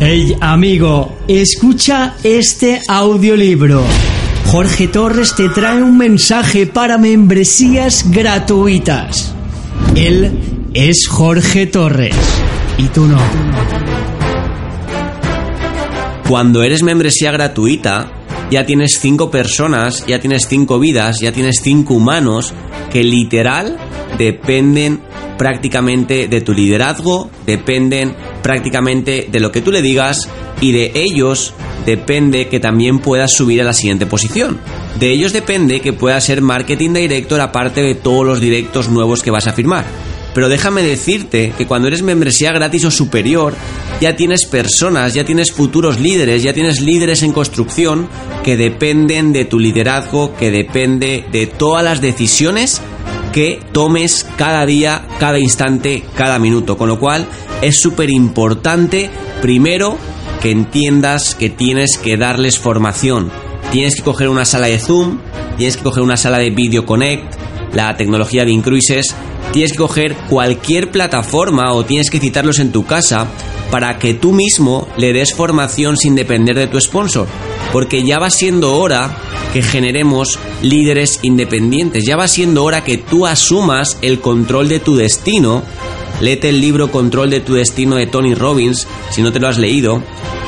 Hey amigo, escucha este audiolibro. Jorge Torres te trae un mensaje para membresías gratuitas. Él es Jorge Torres y tú no. Cuando eres membresía gratuita, ya tienes cinco personas, ya tienes cinco vidas, ya tienes cinco humanos que literal dependen prácticamente de tu liderazgo, dependen prácticamente de lo que tú le digas y de ellos depende que también puedas subir a la siguiente posición. De ellos depende que puedas ser marketing director aparte de todos los directos nuevos que vas a firmar. Pero déjame decirte que cuando eres membresía gratis o superior, ya tienes personas, ya tienes futuros líderes, ya tienes líderes en construcción que dependen de tu liderazgo, que depende de todas las decisiones que tomes cada día, cada instante, cada minuto. Con lo cual es súper importante, primero, que entiendas que tienes que darles formación. Tienes que coger una sala de Zoom, tienes que coger una sala de Video Connect, la tecnología de Incruises, tienes que coger cualquier plataforma o tienes que citarlos en tu casa para que tú mismo le des formación sin depender de tu sponsor. Porque ya va siendo hora que generemos líderes independientes, ya va siendo hora que tú asumas el control de tu destino. Léete el libro Control de tu destino de Tony Robbins, si no te lo has leído,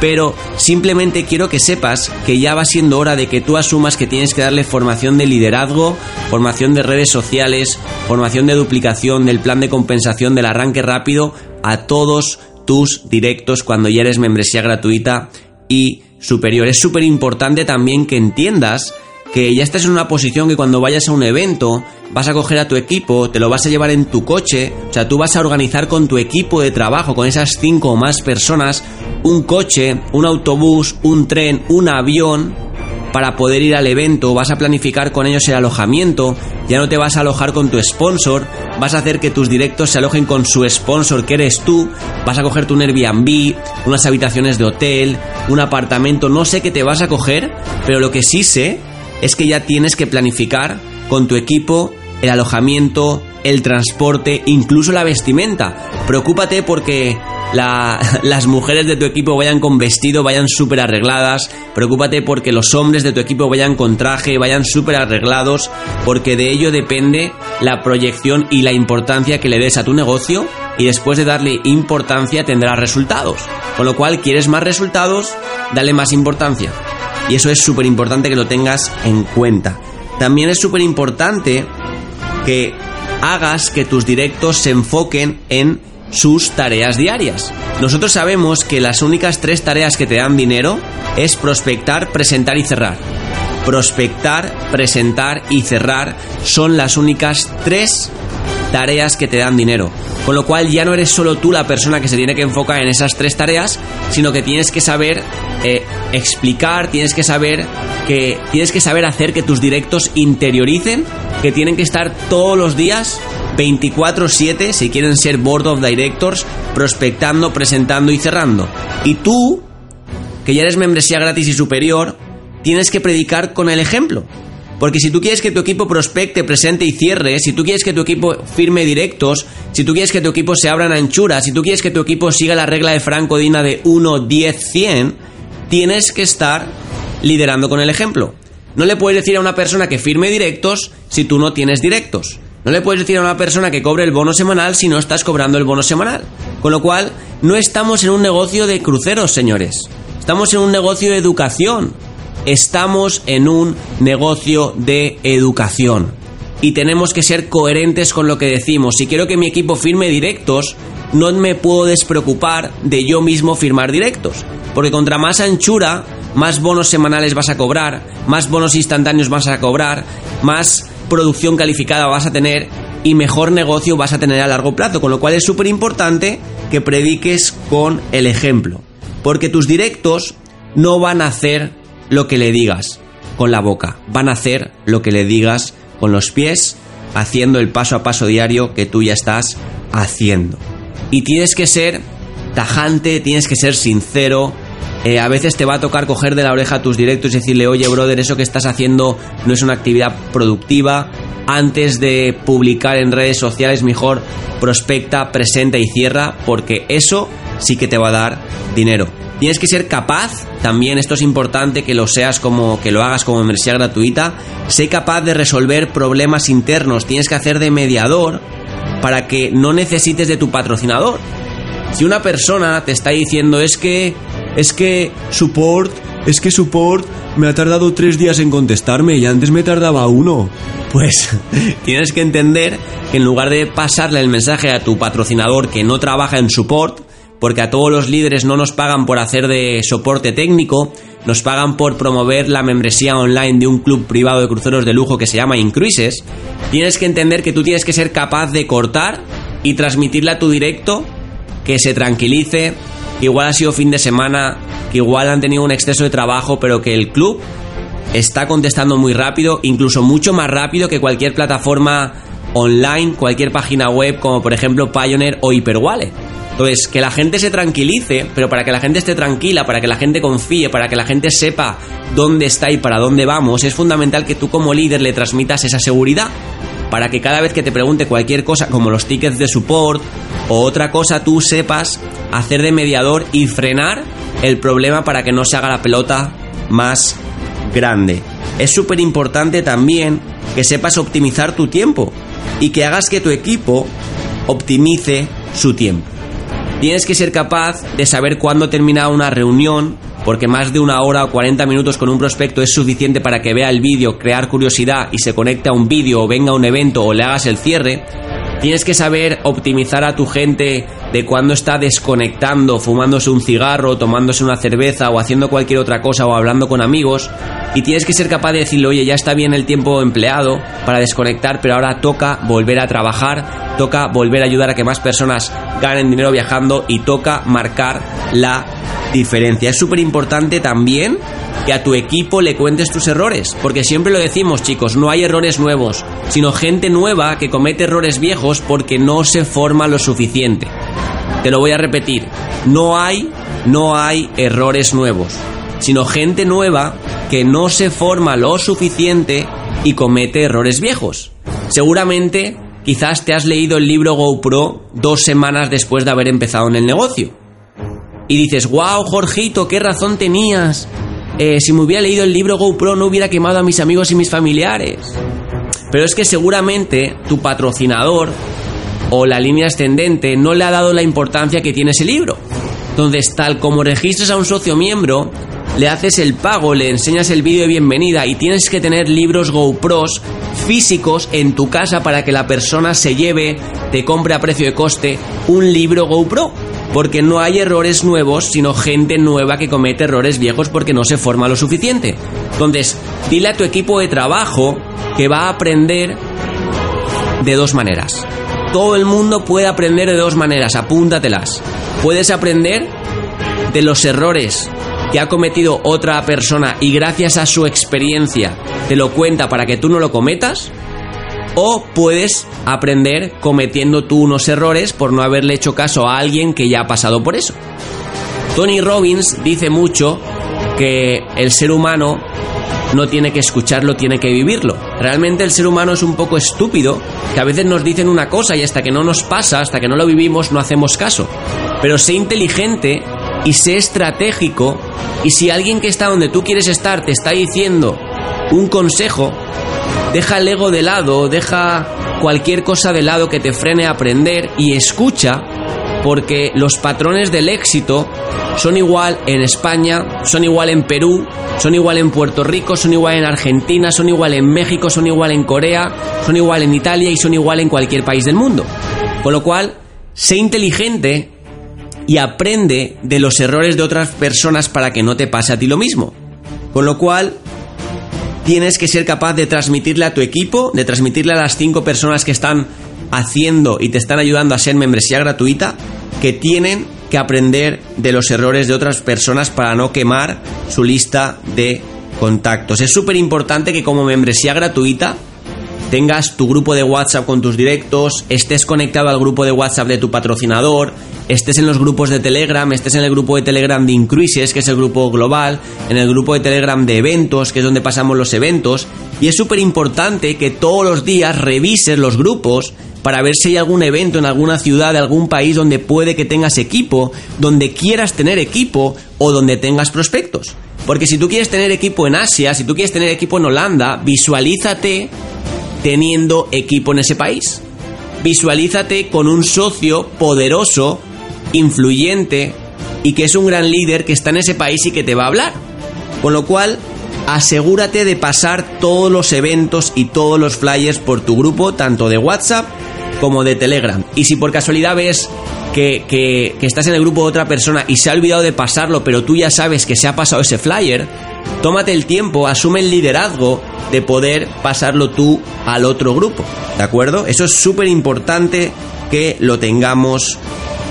pero simplemente quiero que sepas que ya va siendo hora de que tú asumas que tienes que darle formación de liderazgo, formación de redes sociales, formación de duplicación, del plan de compensación, del arranque rápido a todos tus directos cuando ya eres membresía gratuita y superior. Es súper importante también que entiendas que ya estás en una posición que cuando vayas a un evento vas a coger a tu equipo, te lo vas a llevar en tu coche, o sea, tú vas a organizar con tu equipo de trabajo, con esas cinco o más personas, un coche, un autobús, un tren, un avión, para poder ir al evento, vas a planificar con ellos el alojamiento, ya no te vas a alojar con tu sponsor, vas a hacer que tus directos se alojen con su sponsor que eres tú, vas a coger tu Airbnb, unas habitaciones de hotel, un apartamento, no sé qué te vas a coger, pero lo que sí sé es que ya tienes que planificar con tu equipo el alojamiento, el transporte, incluso la vestimenta. Preocúpate porque las mujeres de tu equipo vayan con vestido, vayan súper arregladas. Preocúpate porque los hombres de tu equipo vayan con traje, vayan súper arreglados, porque de ello depende la proyección y la importancia que le des a tu negocio y después de darle importancia tendrás resultados. Con lo cual, ¿quieres más resultados? Dale más importancia. Y eso es súper importante que lo tengas en cuenta. También es súper importante que hagas que tus directos se enfoquen en sus tareas diarias. Nosotros sabemos que las únicas tres tareas que te dan dinero es prospectar, presentar y cerrar. Prospectar, presentar y cerrar son las únicas tres tareas que te dan dinero. Con lo cual ya no eres solo tú la persona que se tiene que enfocar en esas tres tareas, sino que tienes que saber eh, explicar, tienes que saber que tienes que saber hacer que tus directos interioricen, que tienen que estar todos los días 24/7 si quieren ser board of directors, prospectando, presentando y cerrando. Y tú, que ya eres membresía gratis y superior, tienes que predicar con el ejemplo. Porque si tú quieres que tu equipo prospecte, presente y cierre, si tú quieres que tu equipo firme directos, si tú quieres que tu equipo se abra en anchura, si tú quieres que tu equipo siga la regla de Franco Dina de 1, 10, 100, tienes que estar liderando con el ejemplo. No le puedes decir a una persona que firme directos si tú no tienes directos. No le puedes decir a una persona que cobre el bono semanal si no estás cobrando el bono semanal. Con lo cual, no estamos en un negocio de cruceros, señores. Estamos en un negocio de educación. Estamos en un negocio de educación. Y tenemos que ser coherentes con lo que decimos. Si quiero que mi equipo firme directos, no me puedo despreocupar de yo mismo firmar directos. Porque contra más anchura, más bonos semanales vas a cobrar, más bonos instantáneos vas a cobrar, más producción calificada vas a tener y mejor negocio vas a tener a largo plazo. Con lo cual es súper importante que prediques con el ejemplo. Porque tus directos no van a hacer lo que le digas con la boca, van a hacer lo que le digas con los pies, haciendo el paso a paso diario que tú ya estás haciendo. Y tienes que ser tajante, tienes que ser sincero, eh, a veces te va a tocar coger de la oreja tus directos y decirle, oye, brother, eso que estás haciendo no es una actividad productiva. Antes de publicar en redes sociales, mejor prospecta, presenta y cierra, porque eso sí que te va a dar dinero. Tienes que ser capaz, también esto es importante que lo seas como que lo hagas como membresía gratuita, sé capaz de resolver problemas internos, tienes que hacer de mediador para que no necesites de tu patrocinador. Si una persona te está diciendo es que es que support, es que support me ha tardado tres días en contestarme y antes me tardaba uno. Pues tienes que entender que en lugar de pasarle el mensaje a tu patrocinador que no trabaja en support, porque a todos los líderes no nos pagan por hacer de soporte técnico, nos pagan por promover la membresía online de un club privado de cruceros de lujo que se llama Incruises, tienes que entender que tú tienes que ser capaz de cortar y transmitirle a tu directo que se tranquilice, que igual ha sido fin de semana, que igual han tenido un exceso de trabajo, pero que el club está contestando muy rápido, incluso mucho más rápido que cualquier plataforma online, cualquier página web como por ejemplo Pioneer o Hyperwallet. Entonces, que la gente se tranquilice, pero para que la gente esté tranquila, para que la gente confíe, para que la gente sepa dónde está y para dónde vamos, es fundamental que tú como líder le transmitas esa seguridad. Para que cada vez que te pregunte cualquier cosa, como los tickets de support o otra cosa, tú sepas hacer de mediador y frenar el problema para que no se haga la pelota más grande. Es súper importante también que sepas optimizar tu tiempo y que hagas que tu equipo optimice su tiempo. Tienes que ser capaz de saber cuándo termina una reunión, porque más de una hora o 40 minutos con un prospecto es suficiente para que vea el vídeo, crear curiosidad y se conecte a un vídeo o venga a un evento o le hagas el cierre. Tienes que saber optimizar a tu gente de cuando está desconectando, fumándose un cigarro, tomándose una cerveza o haciendo cualquier otra cosa o hablando con amigos. Y tienes que ser capaz de decirle, oye, ya está bien el tiempo empleado para desconectar, pero ahora toca volver a trabajar toca volver a ayudar a que más personas ganen dinero viajando y toca marcar la diferencia. Es súper importante también que a tu equipo le cuentes tus errores, porque siempre lo decimos chicos, no hay errores nuevos, sino gente nueva que comete errores viejos porque no se forma lo suficiente. Te lo voy a repetir, no hay, no hay errores nuevos, sino gente nueva que no se forma lo suficiente y comete errores viejos. Seguramente Quizás te has leído el libro GoPro dos semanas después de haber empezado en el negocio. Y dices, wow, Jorgito, qué razón tenías. Eh, si me hubiera leído el libro GoPro no hubiera quemado a mis amigos y mis familiares. Pero es que seguramente tu patrocinador o la línea ascendente no le ha dado la importancia que tiene ese libro. Entonces, tal como registras a un socio miembro, le haces el pago, le enseñas el vídeo de bienvenida y tienes que tener libros GoPros físicos en tu casa para que la persona se lleve, te compre a precio de coste un libro GoPro. Porque no hay errores nuevos, sino gente nueva que comete errores viejos porque no se forma lo suficiente. Entonces, dile a tu equipo de trabajo que va a aprender de dos maneras. Todo el mundo puede aprender de dos maneras, apúntatelas. Puedes aprender de los errores que ha cometido otra persona y gracias a su experiencia te lo cuenta para que tú no lo cometas, o puedes aprender cometiendo tú unos errores por no haberle hecho caso a alguien que ya ha pasado por eso. Tony Robbins dice mucho que el ser humano no tiene que escucharlo, tiene que vivirlo. Realmente el ser humano es un poco estúpido, que a veces nos dicen una cosa y hasta que no nos pasa, hasta que no lo vivimos, no hacemos caso. Pero sé inteligente y sé estratégico y si alguien que está donde tú quieres estar te está diciendo un consejo, deja el ego de lado, deja cualquier cosa de lado que te frene a aprender y escucha porque los patrones del éxito son igual en España, son igual en Perú, son igual en Puerto Rico, son igual en Argentina, son igual en México, son igual en Corea, son igual en Italia y son igual en cualquier país del mundo. Con lo cual, sé inteligente y aprende de los errores de otras personas para que no te pase a ti lo mismo. Con lo cual, tienes que ser capaz de transmitirle a tu equipo, de transmitirle a las cinco personas que están haciendo y te están ayudando a ser membresía gratuita, que tienen que aprender de los errores de otras personas para no quemar su lista de contactos. Es súper importante que como membresía gratuita tengas tu grupo de WhatsApp con tus directos, estés conectado al grupo de WhatsApp de tu patrocinador, estés en los grupos de Telegram, estés en el grupo de Telegram de Incruises, que es el grupo global, en el grupo de Telegram de eventos, que es donde pasamos los eventos, y es súper importante que todos los días revises los grupos para ver si hay algún evento en alguna ciudad de algún país donde puede que tengas equipo, donde quieras tener equipo o donde tengas prospectos. Porque si tú quieres tener equipo en Asia, si tú quieres tener equipo en Holanda, visualízate teniendo equipo en ese país. Visualízate con un socio poderoso, influyente y que es un gran líder que está en ese país y que te va a hablar. Con lo cual, asegúrate de pasar todos los eventos y todos los flyers por tu grupo, tanto de WhatsApp como de Telegram. Y si por casualidad ves que, que, estás en el grupo de otra persona y se ha olvidado de pasarlo, pero tú ya sabes que se ha pasado ese flyer, tómate el tiempo, asume el liderazgo de poder pasarlo tú al otro grupo. ¿De acuerdo? Eso es súper importante que lo tengamos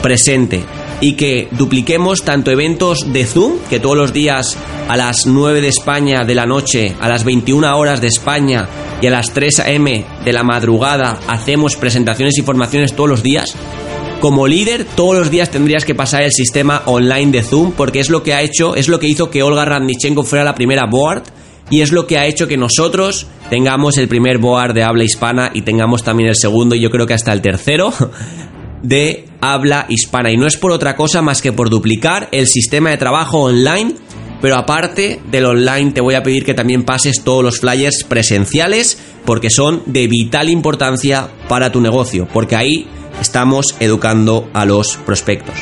presente y que dupliquemos tanto eventos de Zoom, que todos los días a las 9 de España de la noche, a las 21 horas de España y a las 3 am de la madrugada hacemos presentaciones y formaciones todos los días. Como líder, todos los días tendrías que pasar el sistema online de Zoom porque es lo que ha hecho, es lo que hizo que Olga Radnichenko fuera la primera board y es lo que ha hecho que nosotros tengamos el primer board de habla hispana y tengamos también el segundo y yo creo que hasta el tercero de habla hispana. Y no es por otra cosa más que por duplicar el sistema de trabajo online. Pero aparte del online te voy a pedir que también pases todos los flyers presenciales porque son de vital importancia para tu negocio, porque ahí estamos educando a los prospectos.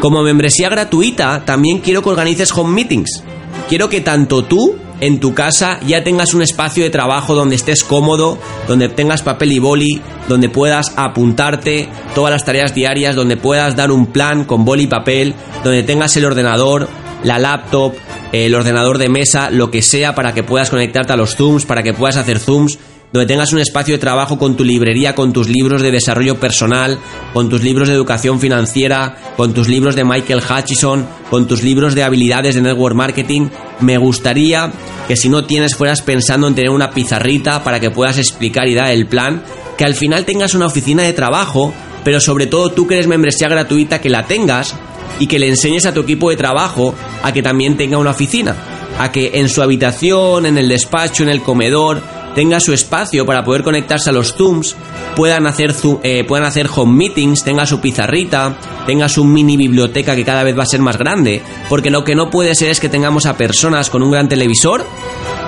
Como membresía gratuita, también quiero que organices home meetings. Quiero que tanto tú en tu casa ya tengas un espacio de trabajo donde estés cómodo, donde tengas papel y boli, donde puedas apuntarte todas las tareas diarias, donde puedas dar un plan con boli y papel, donde tengas el ordenador, la laptop, el ordenador de mesa, lo que sea para que puedas conectarte a los Zooms, para que puedas hacer Zooms donde tengas un espacio de trabajo con tu librería, con tus libros de desarrollo personal, con tus libros de educación financiera, con tus libros de Michael Hutchison, con tus libros de habilidades de network marketing. Me gustaría que si no tienes fueras pensando en tener una pizarrita para que puedas explicar y dar el plan, que al final tengas una oficina de trabajo, pero sobre todo tú que eres membresía gratuita que la tengas y que le enseñes a tu equipo de trabajo a que también tenga una oficina, a que en su habitación, en el despacho, en el comedor, tenga su espacio para poder conectarse a los Zooms, puedan hacer, eh, puedan hacer home meetings, tenga su pizarrita, tenga su mini biblioteca que cada vez va a ser más grande, porque lo que no puede ser es que tengamos a personas con un gran televisor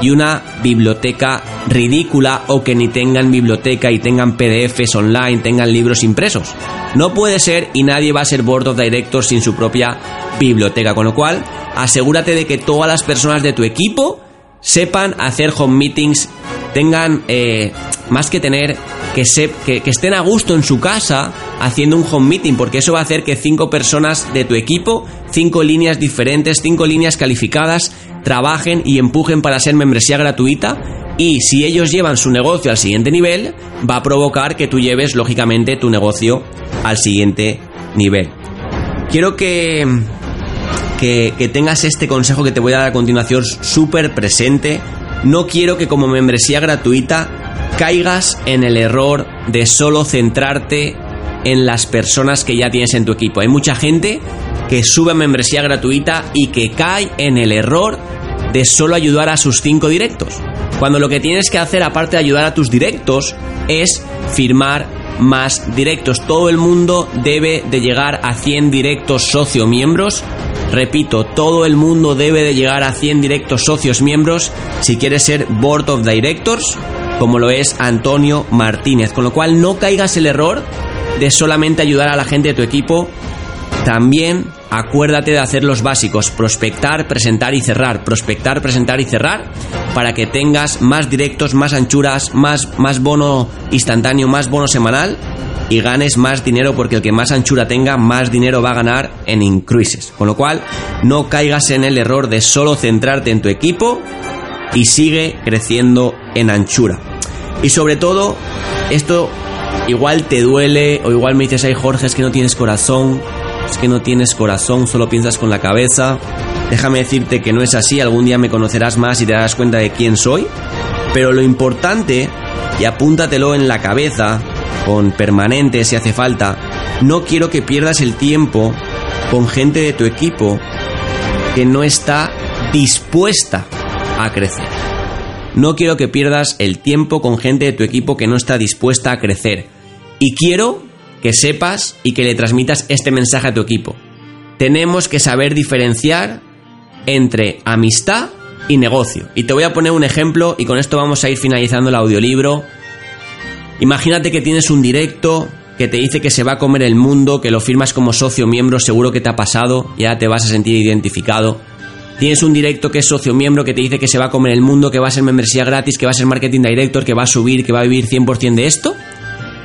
y una biblioteca ridícula o que ni tengan biblioteca y tengan PDFs online, tengan libros impresos. No puede ser y nadie va a ser board of directors sin su propia biblioteca, con lo cual asegúrate de que todas las personas de tu equipo sepan hacer home meetings tengan, eh, más que tener, que, se, que, estén a gusto en su casa haciendo un home meeting, porque eso va a hacer que cinco personas de tu equipo, cinco líneas diferentes, cinco líneas calificadas, trabajen y empujen para ser membresía gratuita. Y si ellos llevan su negocio al siguiente nivel, va a provocar que tú lleves, lógicamente, tu negocio al siguiente nivel. Quiero que, que, tengas este consejo que te voy a dar a continuación súper presente no quiero que como membresía gratuita caigas en el error de solo centrarte en las personas que ya tienes en tu equipo. Hay mucha gente que sube membresía gratuita y que cae en el error de solo ayudar a sus cinco directos. Cuando lo que tienes que hacer, aparte de ayudar a tus directos, es firmar más directos. Todo el mundo debe de llegar a 100 directos socio miembros Repito, todo el mundo debe de llegar a 100 directos socios miembros si quiere ser Board of Directors, como lo es Antonio Martínez. Con lo cual no caigas el error de solamente ayudar a la gente de tu equipo. También acuérdate de hacer los básicos, prospectar, presentar y cerrar, prospectar, presentar y cerrar, para que tengas más directos, más anchuras, más, más bono instantáneo, más bono semanal y ganes más dinero porque el que más anchura tenga, más dinero va a ganar en increases. Con lo cual, no caigas en el error de solo centrarte en tu equipo y sigue creciendo en anchura. Y sobre todo, esto igual te duele o igual me dices, ay Jorge, es que no tienes corazón, es que no tienes corazón, solo piensas con la cabeza. Déjame decirte que no es así, algún día me conocerás más y te darás cuenta de quién soy. Pero lo importante, y apúntatelo en la cabeza, con permanente si hace falta, no quiero que pierdas el tiempo con gente de tu equipo que no está dispuesta a crecer. No quiero que pierdas el tiempo con gente de tu equipo que no está dispuesta a crecer. Y quiero que sepas y que le transmitas este mensaje a tu equipo. Tenemos que saber diferenciar entre amistad y negocio. Y te voy a poner un ejemplo y con esto vamos a ir finalizando el audiolibro. Imagínate que tienes un directo que te dice que se va a comer el mundo, que lo firmas como socio miembro, seguro que te ha pasado, ya te vas a sentir identificado. Tienes un directo que es socio miembro que te dice que se va a comer el mundo, que va a ser membresía gratis, que va a ser marketing director, que va a subir, que va a vivir 100% de esto.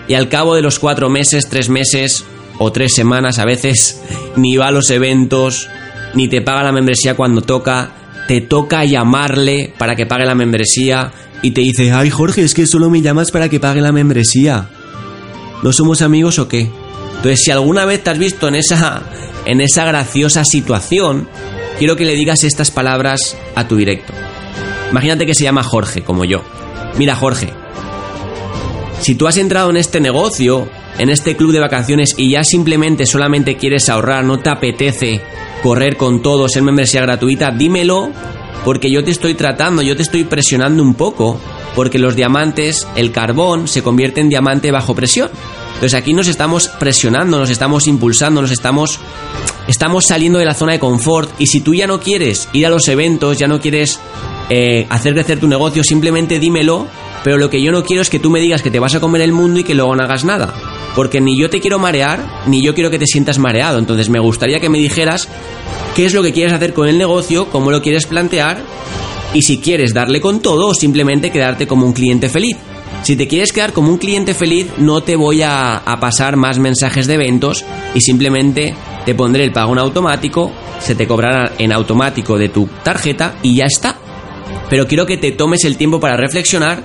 Y al cabo de los cuatro meses, tres meses o tres semanas a veces, ni va a los eventos, ni te paga la membresía cuando toca, te toca llamarle para que pague la membresía y te dice, ay Jorge, es que solo me llamas para que pague la membresía. ¿No somos amigos o qué? Entonces, si alguna vez te has visto en esa, en esa graciosa situación, quiero que le digas estas palabras a tu directo. Imagínate que se llama Jorge, como yo. Mira, Jorge, si tú has entrado en este negocio, en este club de vacaciones y ya simplemente solamente quieres ahorrar, no te apetece correr con todo, ser membresía gratuita, dímelo porque yo te estoy tratando, yo te estoy presionando un poco, porque los diamantes, el carbón, se convierte en diamante bajo presión. Entonces aquí nos estamos presionando, nos estamos impulsando, nos estamos estamos saliendo de la zona de confort y si tú ya no quieres ir a los eventos, ya no quieres eh, hacer crecer tu negocio, simplemente dímelo, pero lo que yo no quiero es que tú me digas que te vas a comer el mundo y que luego no hagas nada. Porque ni yo te quiero marear, ni yo quiero que te sientas mareado. Entonces me gustaría que me dijeras qué es lo que quieres hacer con el negocio, cómo lo quieres plantear y si quieres darle con todo o simplemente quedarte como un cliente feliz. Si te quieres quedar como un cliente feliz, no te voy a, a pasar más mensajes de eventos y simplemente te pondré el pago en automático, se te cobrará en automático de tu tarjeta y ya está. Pero quiero que te tomes el tiempo para reflexionar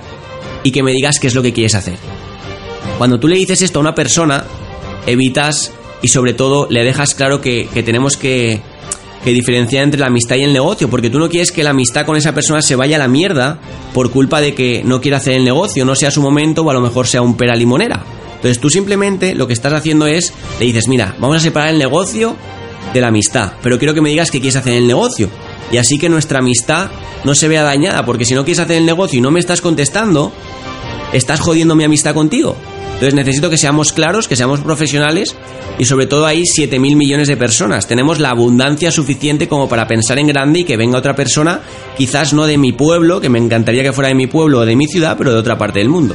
y que me digas qué es lo que quieres hacer. Cuando tú le dices esto a una persona, evitas y sobre todo le dejas claro que, que tenemos que, que diferenciar entre la amistad y el negocio, porque tú no quieres que la amistad con esa persona se vaya a la mierda por culpa de que no quiera hacer el negocio, no sea su momento o a lo mejor sea un pera limonera. Entonces tú simplemente lo que estás haciendo es, le dices, mira, vamos a separar el negocio de la amistad, pero quiero que me digas qué quieres hacer el negocio. Y así que nuestra amistad no se vea dañada, porque si no quieres hacer el negocio y no me estás contestando, estás jodiendo mi amistad contigo. Entonces necesito que seamos claros, que seamos profesionales y sobre todo hay 7 mil millones de personas. Tenemos la abundancia suficiente como para pensar en grande y que venga otra persona, quizás no de mi pueblo, que me encantaría que fuera de mi pueblo o de mi ciudad, pero de otra parte del mundo.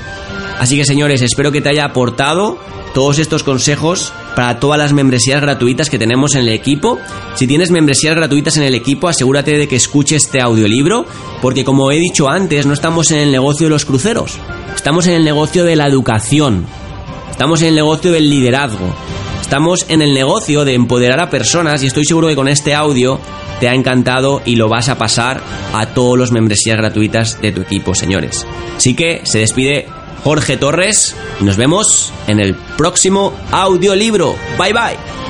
Así que señores, espero que te haya aportado todos estos consejos para todas las membresías gratuitas que tenemos en el equipo. Si tienes membresías gratuitas en el equipo, asegúrate de que escuches este audiolibro, porque como he dicho antes, no estamos en el negocio de los cruceros, estamos en el negocio de la educación, estamos en el negocio del liderazgo, estamos en el negocio de empoderar a personas y estoy seguro que con este audio te ha encantado y lo vas a pasar a todos los membresías gratuitas de tu equipo, señores. Así que se despide Jorge Torres y nos vemos en el próximo audiolibro. Bye bye.